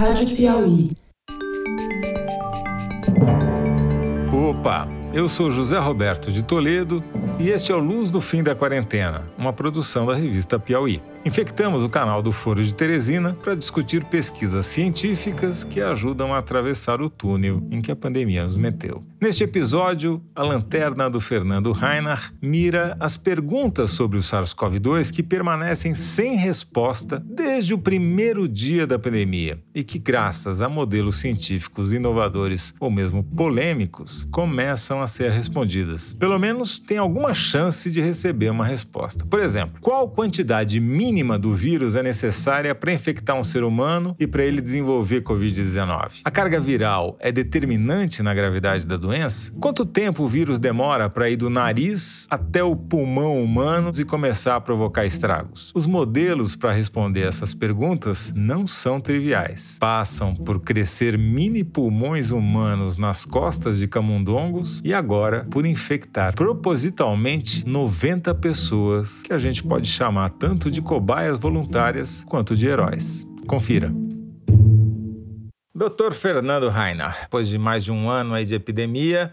Rádio Piauí. Opa! Eu sou José Roberto de Toledo e este é o Luz do Fim da Quarentena, uma produção da revista Piauí. Infectamos o canal do Foro de Teresina para discutir pesquisas científicas que ajudam a atravessar o túnel em que a pandemia nos meteu. Neste episódio, a lanterna do Fernando Reinach mira as perguntas sobre o SARS-CoV-2 que permanecem sem resposta desde o primeiro dia da pandemia e que, graças a modelos científicos inovadores ou mesmo polêmicos, começam a ser respondidas. Pelo menos tem alguma chance de receber uma resposta. Por exemplo, qual quantidade mínima mínima do vírus é necessária para infectar um ser humano e para ele desenvolver Covid-19? A carga viral é determinante na gravidade da doença? Quanto tempo o vírus demora para ir do nariz até o pulmão humano e começar a provocar estragos? Os modelos para responder essas perguntas não são triviais. Passam por crescer mini pulmões humanos nas costas de camundongos e agora por infectar propositalmente 90 pessoas que a gente pode chamar tanto de cobaias voluntárias quanto de heróis. Confira. Dr. Fernando Rainer, depois de mais de um ano de epidemia,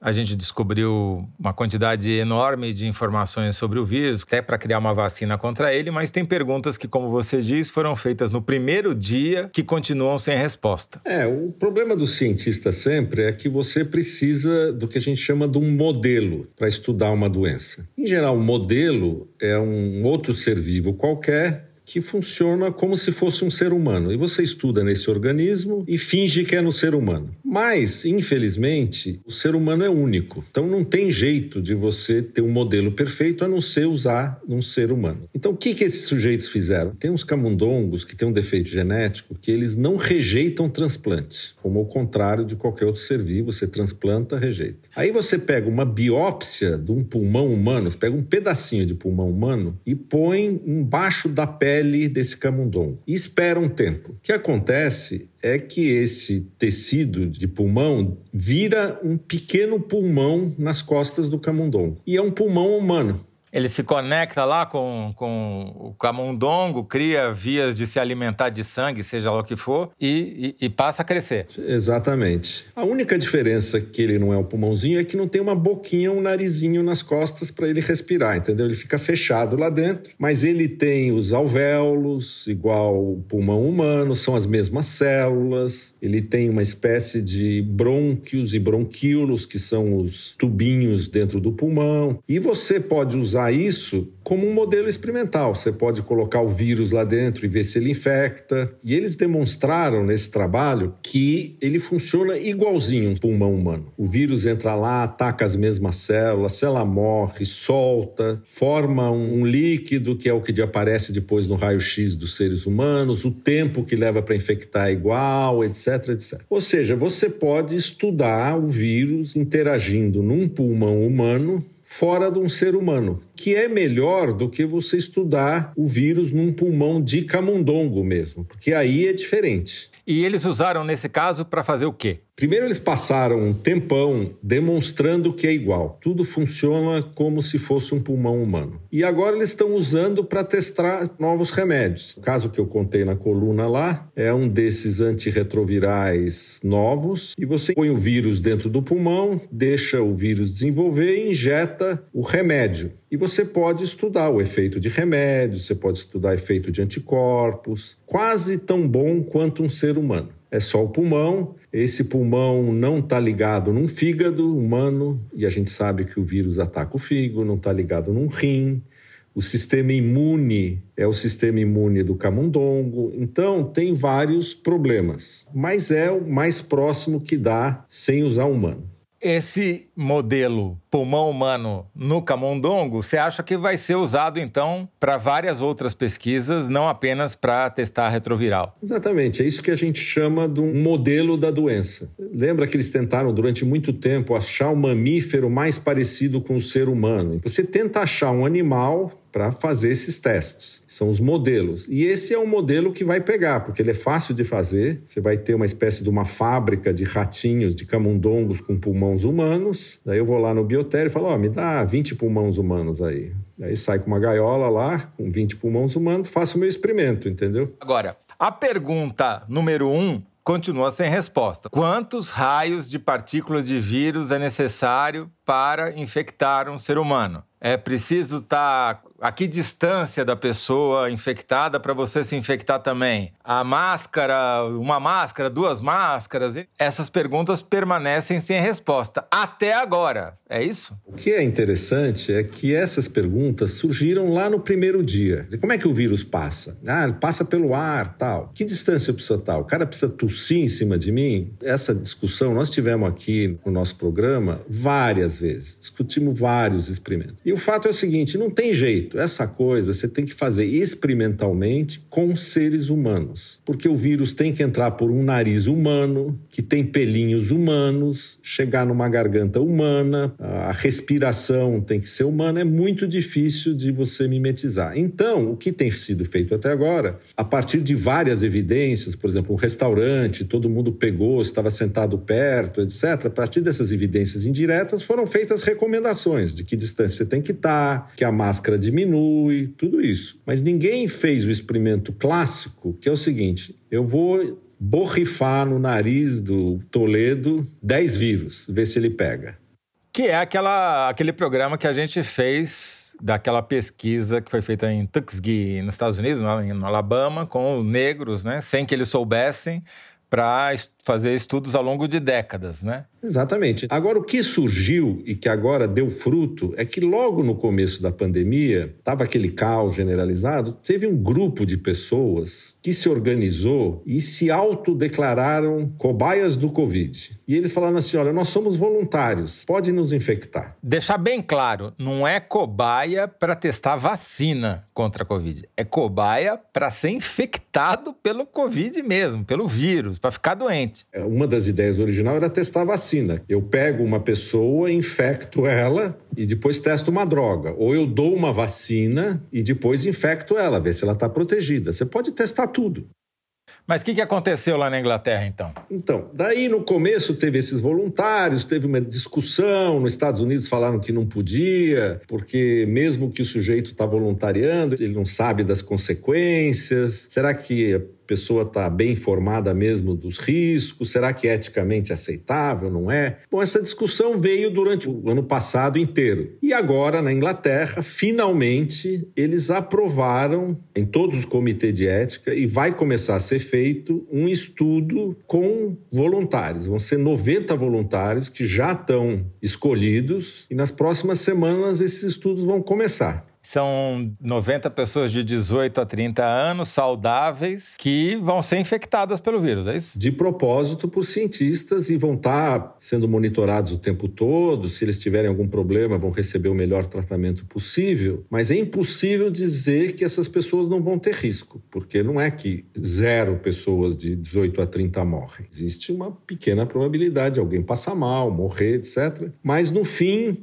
a gente descobriu uma quantidade enorme de informações sobre o vírus, até para criar uma vacina contra ele, mas tem perguntas que, como você diz, foram feitas no primeiro dia que continuam sem resposta. É, o problema do cientista sempre é que você precisa do que a gente chama de um modelo para estudar uma doença. Em geral, o modelo é um outro ser vivo qualquer que funciona como se fosse um ser humano. E você estuda nesse organismo e finge que é no ser humano. Mas, infelizmente, o ser humano é único. Então não tem jeito de você ter um modelo perfeito a não ser usar um ser humano. Então o que, que esses sujeitos fizeram? Tem uns camundongos que têm um defeito genético que eles não rejeitam transplantes, como ao contrário de qualquer outro ser vivo, você transplanta, rejeita. Aí você pega uma biópsia de um pulmão humano, você pega um pedacinho de pulmão humano e põe embaixo da pele pele desse camundongo e espera um tempo. O que acontece é que esse tecido de pulmão vira um pequeno pulmão nas costas do camundongo. E é um pulmão humano. Ele se conecta lá com, com o camundongo, cria vias de se alimentar de sangue, seja lá o que for, e, e, e, passa a crescer. Exatamente. A única diferença que ele não é um pulmãozinho é que não tem uma boquinha, um narizinho nas costas para ele respirar, entendeu? Ele fica fechado lá dentro, mas ele tem os alvéolos, igual o pulmão humano, são as mesmas células, ele tem uma espécie de brônquios e bronquíolos, que são os tubinhos dentro do pulmão, e você pode usar usar isso como um modelo experimental. Você pode colocar o vírus lá dentro e ver se ele infecta. E eles demonstraram nesse trabalho que ele funciona igualzinho um pulmão humano. O vírus entra lá, ataca as mesmas células, a célula morre, solta, forma um líquido que é o que aparece depois no raio-x dos seres humanos, o tempo que leva para infectar é igual, etc, etc. Ou seja, você pode estudar o vírus interagindo num pulmão humano fora de um ser humano, que é melhor do que você estudar o vírus num pulmão de camundongo mesmo, porque aí é diferente. E eles usaram nesse caso para fazer o quê? Primeiro, eles passaram um tempão demonstrando que é igual. Tudo funciona como se fosse um pulmão humano. E agora eles estão usando para testar novos remédios. O caso que eu contei na coluna lá é um desses antirretrovirais novos. E você põe o vírus dentro do pulmão, deixa o vírus desenvolver e injeta o remédio. E você pode estudar o efeito de remédio, você pode estudar efeito de anticorpos. Quase tão bom quanto um ser humano. É só o pulmão esse pulmão não está ligado num fígado humano, e a gente sabe que o vírus ataca o fígado, não está ligado num rim. O sistema imune é o sistema imune do camundongo. Então, tem vários problemas, mas é o mais próximo que dá sem usar humano. Esse modelo pulmão humano no camundongo, você acha que vai ser usado então para várias outras pesquisas, não apenas para testar retroviral? Exatamente, é isso que a gente chama de um modelo da doença. Lembra que eles tentaram durante muito tempo achar o mamífero mais parecido com o ser humano? Você tenta achar um animal para fazer esses testes. São os modelos. E esse é um modelo que vai pegar, porque ele é fácil de fazer. Você vai ter uma espécie de uma fábrica de ratinhos, de camundongos com pulmões humanos. Daí eu vou lá no biotério e falo: Ó, oh, me dá 20 pulmões humanos aí. Aí sai com uma gaiola lá, com 20 pulmões humanos, faço o meu experimento, entendeu? Agora, A pergunta número um continua sem resposta. Quantos raios de partículas de vírus é necessário para infectar um ser humano? É preciso estar tá a que distância da pessoa infectada para você se infectar também? A máscara, uma máscara, duas máscaras? Essas perguntas permanecem sem resposta até agora. É isso? O que é interessante é que essas perguntas surgiram lá no primeiro dia. Como é que o vírus passa? Ah, passa pelo ar, tal. Que distância precisa tal? O cara precisa tossir em cima de mim? Essa discussão nós tivemos aqui no nosso programa várias vezes. Discutimos vários experimentos. E o fato é o seguinte, não tem jeito essa coisa, você tem que fazer experimentalmente com seres humanos. Porque o vírus tem que entrar por um nariz humano, que tem pelinhos humanos, chegar numa garganta humana, a respiração tem que ser humana, é muito difícil de você mimetizar. Então, o que tem sido feito até agora, a partir de várias evidências, por exemplo, um restaurante, todo mundo pegou, estava sentado perto, etc. A partir dessas evidências indiretas, foram feitas recomendações de que distância você tem que estar, que a máscara diminui, tudo isso. Mas ninguém fez o experimento clássico, que é o seguinte: eu vou borrifar no nariz do Toledo 10 vírus, ver se ele pega. Que é aquela, aquele programa que a gente fez daquela pesquisa que foi feita em Tuskegee, nos Estados Unidos, no Alabama, com negros, né, sem que eles soubessem, para fazer estudos ao longo de décadas, né? Exatamente. Agora, o que surgiu e que agora deu fruto é que logo no começo da pandemia, estava aquele caos generalizado, teve um grupo de pessoas que se organizou e se autodeclararam cobaias do Covid. E eles falaram assim: olha, nós somos voluntários, pode nos infectar. Deixar bem claro, não é cobaia para testar vacina contra a Covid, é cobaia para ser infectado pelo Covid mesmo, pelo vírus, para ficar doente. É, uma das ideias original era testar a vacina. Eu pego uma pessoa, infecto ela e depois testo uma droga. Ou eu dou uma vacina e depois infecto ela, ver se ela está protegida. Você pode testar tudo. Mas o que, que aconteceu lá na Inglaterra, então? Então, daí no começo teve esses voluntários, teve uma discussão. Nos Estados Unidos falaram que não podia, porque mesmo que o sujeito está voluntariando, ele não sabe das consequências. Será que pessoa está bem informada mesmo dos riscos? Será que é eticamente aceitável? Não é? Bom, essa discussão veio durante o ano passado inteiro. E agora, na Inglaterra, finalmente eles aprovaram em todos os comitês de ética e vai começar a ser feito um estudo com voluntários. Vão ser 90 voluntários que já estão escolhidos e nas próximas semanas esses estudos vão começar. São 90 pessoas de 18 a 30 anos, saudáveis, que vão ser infectadas pelo vírus, é isso? De propósito por cientistas e vão estar sendo monitorados o tempo todo. Se eles tiverem algum problema, vão receber o melhor tratamento possível. Mas é impossível dizer que essas pessoas não vão ter risco, porque não é que zero pessoas de 18 a 30 morrem. Existe uma pequena probabilidade de alguém passar mal, morrer, etc. Mas no fim,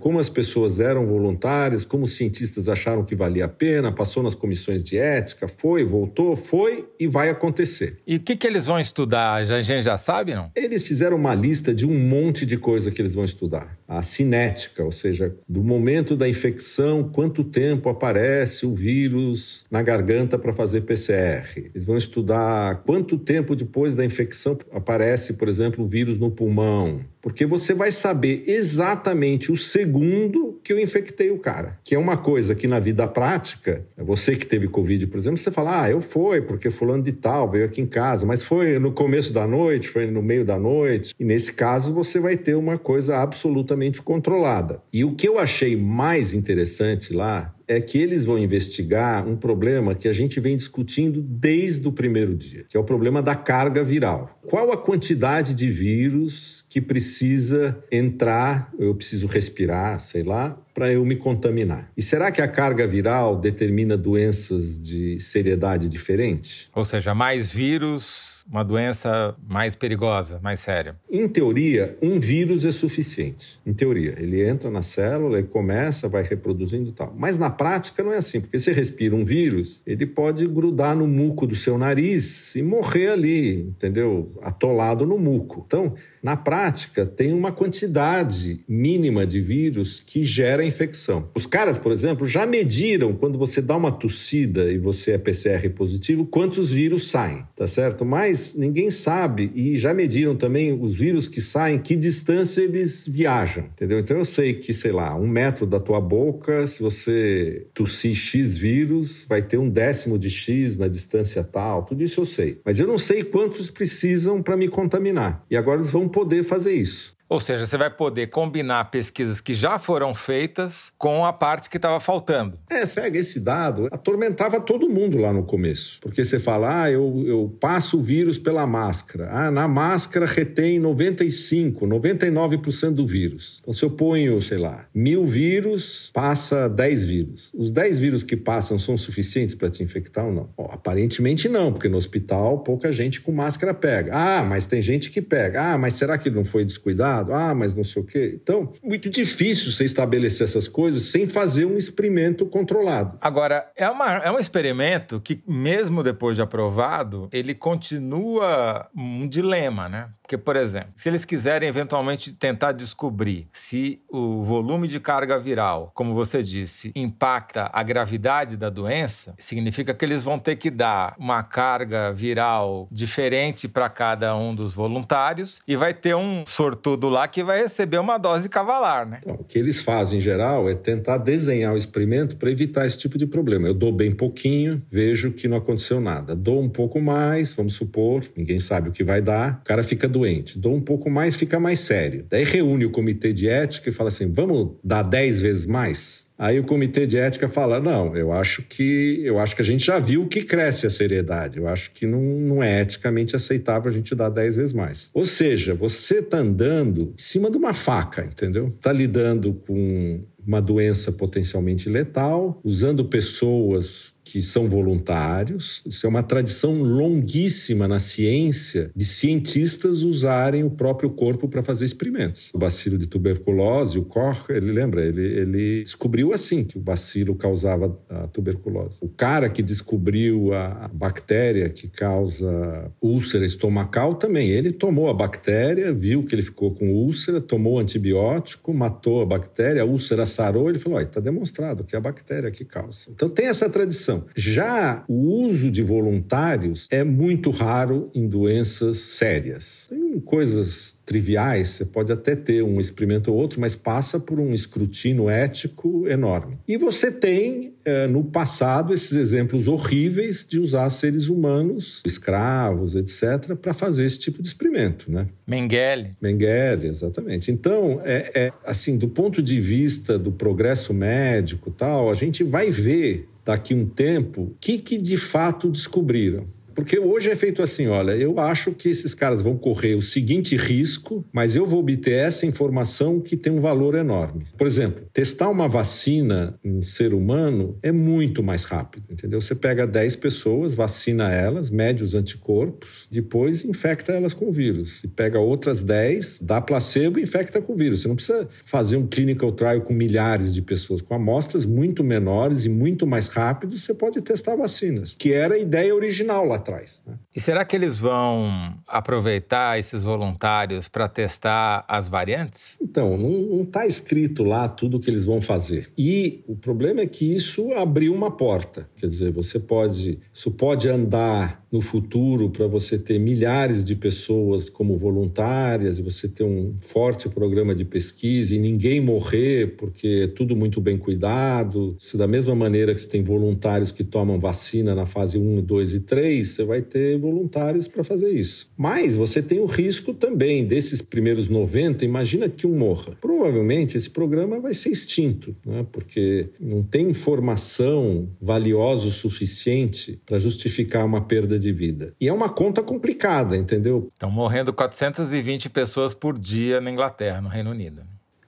como as pessoas eram voluntárias, como os cientistas acharam que valia a pena, passou nas comissões de ética, foi, voltou, foi e vai acontecer. E o que, que eles vão estudar? A gente já sabe, não? Eles fizeram uma lista de um monte de coisa que eles vão estudar. A cinética, ou seja, do momento da infecção, quanto tempo aparece o vírus na garganta para fazer PCR. Eles vão estudar quanto tempo depois da infecção aparece, por exemplo, o vírus no pulmão porque você vai saber exatamente o segundo que eu infectei o cara. Que é uma coisa que na vida prática, você que teve Covid, por exemplo, você fala, ah, eu fui, porque fulano de tal veio aqui em casa, mas foi no começo da noite, foi no meio da noite. E nesse caso você vai ter uma coisa absolutamente controlada. E o que eu achei mais interessante lá é que eles vão investigar um problema que a gente vem discutindo desde o primeiro dia, que é o problema da carga viral. Qual a quantidade de vírus que precisa entrar, eu preciso respirar, sei lá, para eu me contaminar. E será que a carga viral determina doenças de seriedade diferente? Ou seja, mais vírus uma doença mais perigosa, mais séria? Em teoria, um vírus é suficiente. Em teoria, ele entra na célula e começa, vai reproduzindo e tal. Mas na prática não é assim, porque você respira um vírus, ele pode grudar no muco do seu nariz e morrer ali, entendeu? Atolado no muco. Então, na prática, tem uma quantidade mínima de vírus que gera infecção. Os caras, por exemplo, já mediram quando você dá uma tossida e você é PCR positivo, quantos vírus saem, tá certo? Mas ninguém sabe e já mediram também os vírus que saem, que distância eles viajam, entendeu? Então eu sei que, sei lá, um metro da tua boca, se você tossir X vírus, vai ter um décimo de X na distância tal, tudo isso eu sei. Mas eu não sei quantos precisam para me contaminar. E agora eles vão poder fazer isso. Ou seja, você vai poder combinar pesquisas que já foram feitas com a parte que estava faltando. É, segue esse dado. Atormentava todo mundo lá no começo. Porque você fala, ah, eu, eu passo o vírus pela máscara. Ah, na máscara retém 95, 99% do vírus. Então, se eu ponho, sei lá, mil vírus, passa 10 vírus. Os 10 vírus que passam são suficientes para te infectar ou não? Aparentemente não, porque no hospital pouca gente com máscara pega. Ah, mas tem gente que pega. Ah, mas será que ele não foi descuidado? Ah, mas não sei o quê. Então, muito difícil você estabelecer essas coisas sem fazer um experimento controlado. Agora, é, uma, é um experimento que, mesmo depois de aprovado, ele continua um dilema, né? Porque, por exemplo, se eles quiserem eventualmente tentar descobrir se o volume de carga viral, como você disse, impacta a gravidade da doença, significa que eles vão ter que dar uma carga viral diferente para cada um dos voluntários e vai ter um sortudo lá que vai receber uma dose cavalar, né? Então, o que eles fazem em geral é tentar desenhar o experimento para evitar esse tipo de problema. Eu dou bem pouquinho, vejo que não aconteceu nada. Dou um pouco mais, vamos supor, ninguém sabe o que vai dar, o cara fica doente. Dou um pouco mais, fica mais sério. Daí reúne o comitê de ética e fala assim: vamos dar 10 vezes mais? Aí o comitê de ética fala: não, eu acho que eu acho que a gente já viu que cresce a seriedade. Eu acho que não, não é eticamente aceitável a gente dar 10 vezes mais. Ou seja, você está andando em cima de uma faca, entendeu? Está lidando com uma doença potencialmente letal, usando pessoas que são voluntários. Isso é uma tradição longuíssima na ciência de cientistas usarem o próprio corpo para fazer experimentos. O bacilo de tuberculose, o Koch, ele lembra, ele, ele descobriu assim que o bacilo causava a tuberculose. O cara que descobriu a bactéria que causa úlcera estomacal também, ele tomou a bactéria, viu que ele ficou com úlcera, tomou antibiótico, matou a bactéria, a úlcera sarou, ele falou: está demonstrado que é a bactéria que causa. Então tem essa tradição. Já o uso de voluntários é muito raro em doenças sérias. Coisas triviais, você pode até ter um experimento ou outro, mas passa por um escrutínio ético enorme. E você tem, é, no passado, esses exemplos horríveis de usar seres humanos, escravos, etc., para fazer esse tipo de experimento, né? Mengele. Mengele, exatamente. Então, é, é assim, do ponto de vista do progresso médico tal, a gente vai ver daqui um tempo, o que, que de fato descobriram? Porque hoje é feito assim: olha, eu acho que esses caras vão correr o seguinte risco, mas eu vou obter essa informação que tem um valor enorme. Por exemplo, testar uma vacina em ser humano é muito mais rápido, entendeu? Você pega 10 pessoas, vacina elas, mede os anticorpos, depois infecta elas com o vírus. E pega outras 10, dá placebo e infecta com o vírus. Você não precisa fazer um clinical trial com milhares de pessoas. Com amostras muito menores e muito mais rápidos, você pode testar vacinas, que era a ideia original lá atrás. Né? E será que eles vão aproveitar esses voluntários para testar as variantes? Então, não está escrito lá tudo o que eles vão fazer. E o problema é que isso abriu uma porta. Quer dizer, você pode. Isso pode andar no futuro para você ter milhares de pessoas como voluntárias e você ter um forte programa de pesquisa e ninguém morrer porque é tudo muito bem cuidado. Se da mesma maneira que você tem voluntários que tomam vacina na fase 1, 2 e 3, você vai ter voluntários para fazer isso. Mas você tem o risco também desses primeiros 90, imagina que um morra. Provavelmente esse programa vai ser extinto, né? porque não tem informação valiosa o suficiente para justificar uma perda de vida. E é uma conta complicada, entendeu? Estão morrendo 420 pessoas por dia na Inglaterra, no Reino Unido.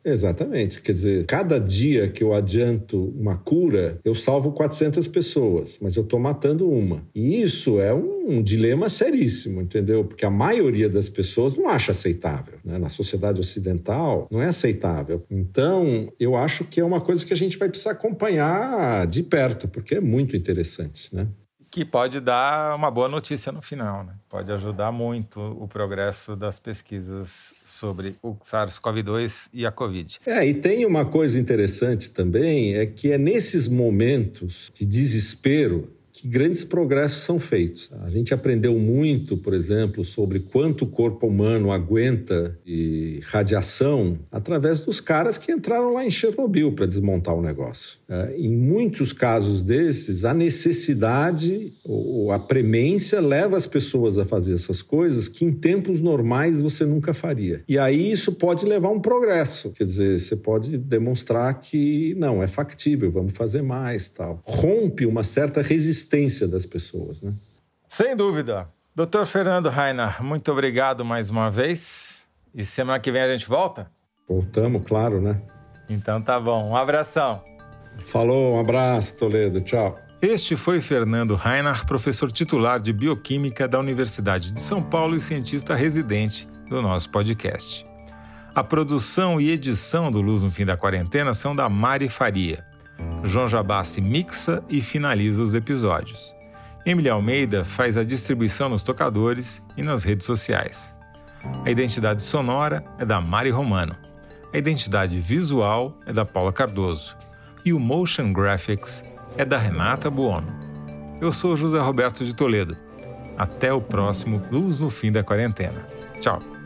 Exatamente. Quer dizer, cada dia que eu adianto uma cura, eu salvo 400 pessoas, mas eu estou matando uma. E isso é um dilema seríssimo, entendeu? Porque a maioria das pessoas não acha aceitável. Né? Na sociedade ocidental, não é aceitável. Então, eu acho que é uma coisa que a gente vai precisar acompanhar de perto, porque é muito interessante, né? Que pode dar uma boa notícia no final, né? Pode ajudar muito o progresso das pesquisas sobre o SARS-CoV-2 e a Covid. É, e tem uma coisa interessante também, é que é nesses momentos de desespero que grandes progressos são feitos. A gente aprendeu muito, por exemplo, sobre quanto o corpo humano aguenta de radiação através dos caras que entraram lá em Chernobyl para desmontar o negócio. É, em muitos casos desses, a necessidade ou a premência leva as pessoas a fazer essas coisas que em tempos normais você nunca faria. E aí isso pode levar a um progresso. Quer dizer, você pode demonstrar que não, é factível, vamos fazer mais, tal. Rompe uma certa resistência das pessoas, né? Sem dúvida. Doutor Fernando Rainer, muito obrigado mais uma vez. E semana que vem a gente volta? Voltamos, claro, né? Então tá bom. Um abração. Falou, um abraço, Toledo. Tchau. Este foi Fernando Reinhardt, professor titular de Bioquímica da Universidade de São Paulo e cientista residente do nosso podcast. A produção e edição do Luz no Fim da Quarentena são da Mari Faria. João Jabassi mixa e finaliza os episódios. Emily Almeida faz a distribuição nos tocadores e nas redes sociais. A identidade sonora é da Mari Romano. A identidade visual é da Paula Cardoso. E o Motion Graphics é da Renata Buono. Eu sou José Roberto de Toledo. Até o próximo Luz no Fim da Quarentena. Tchau.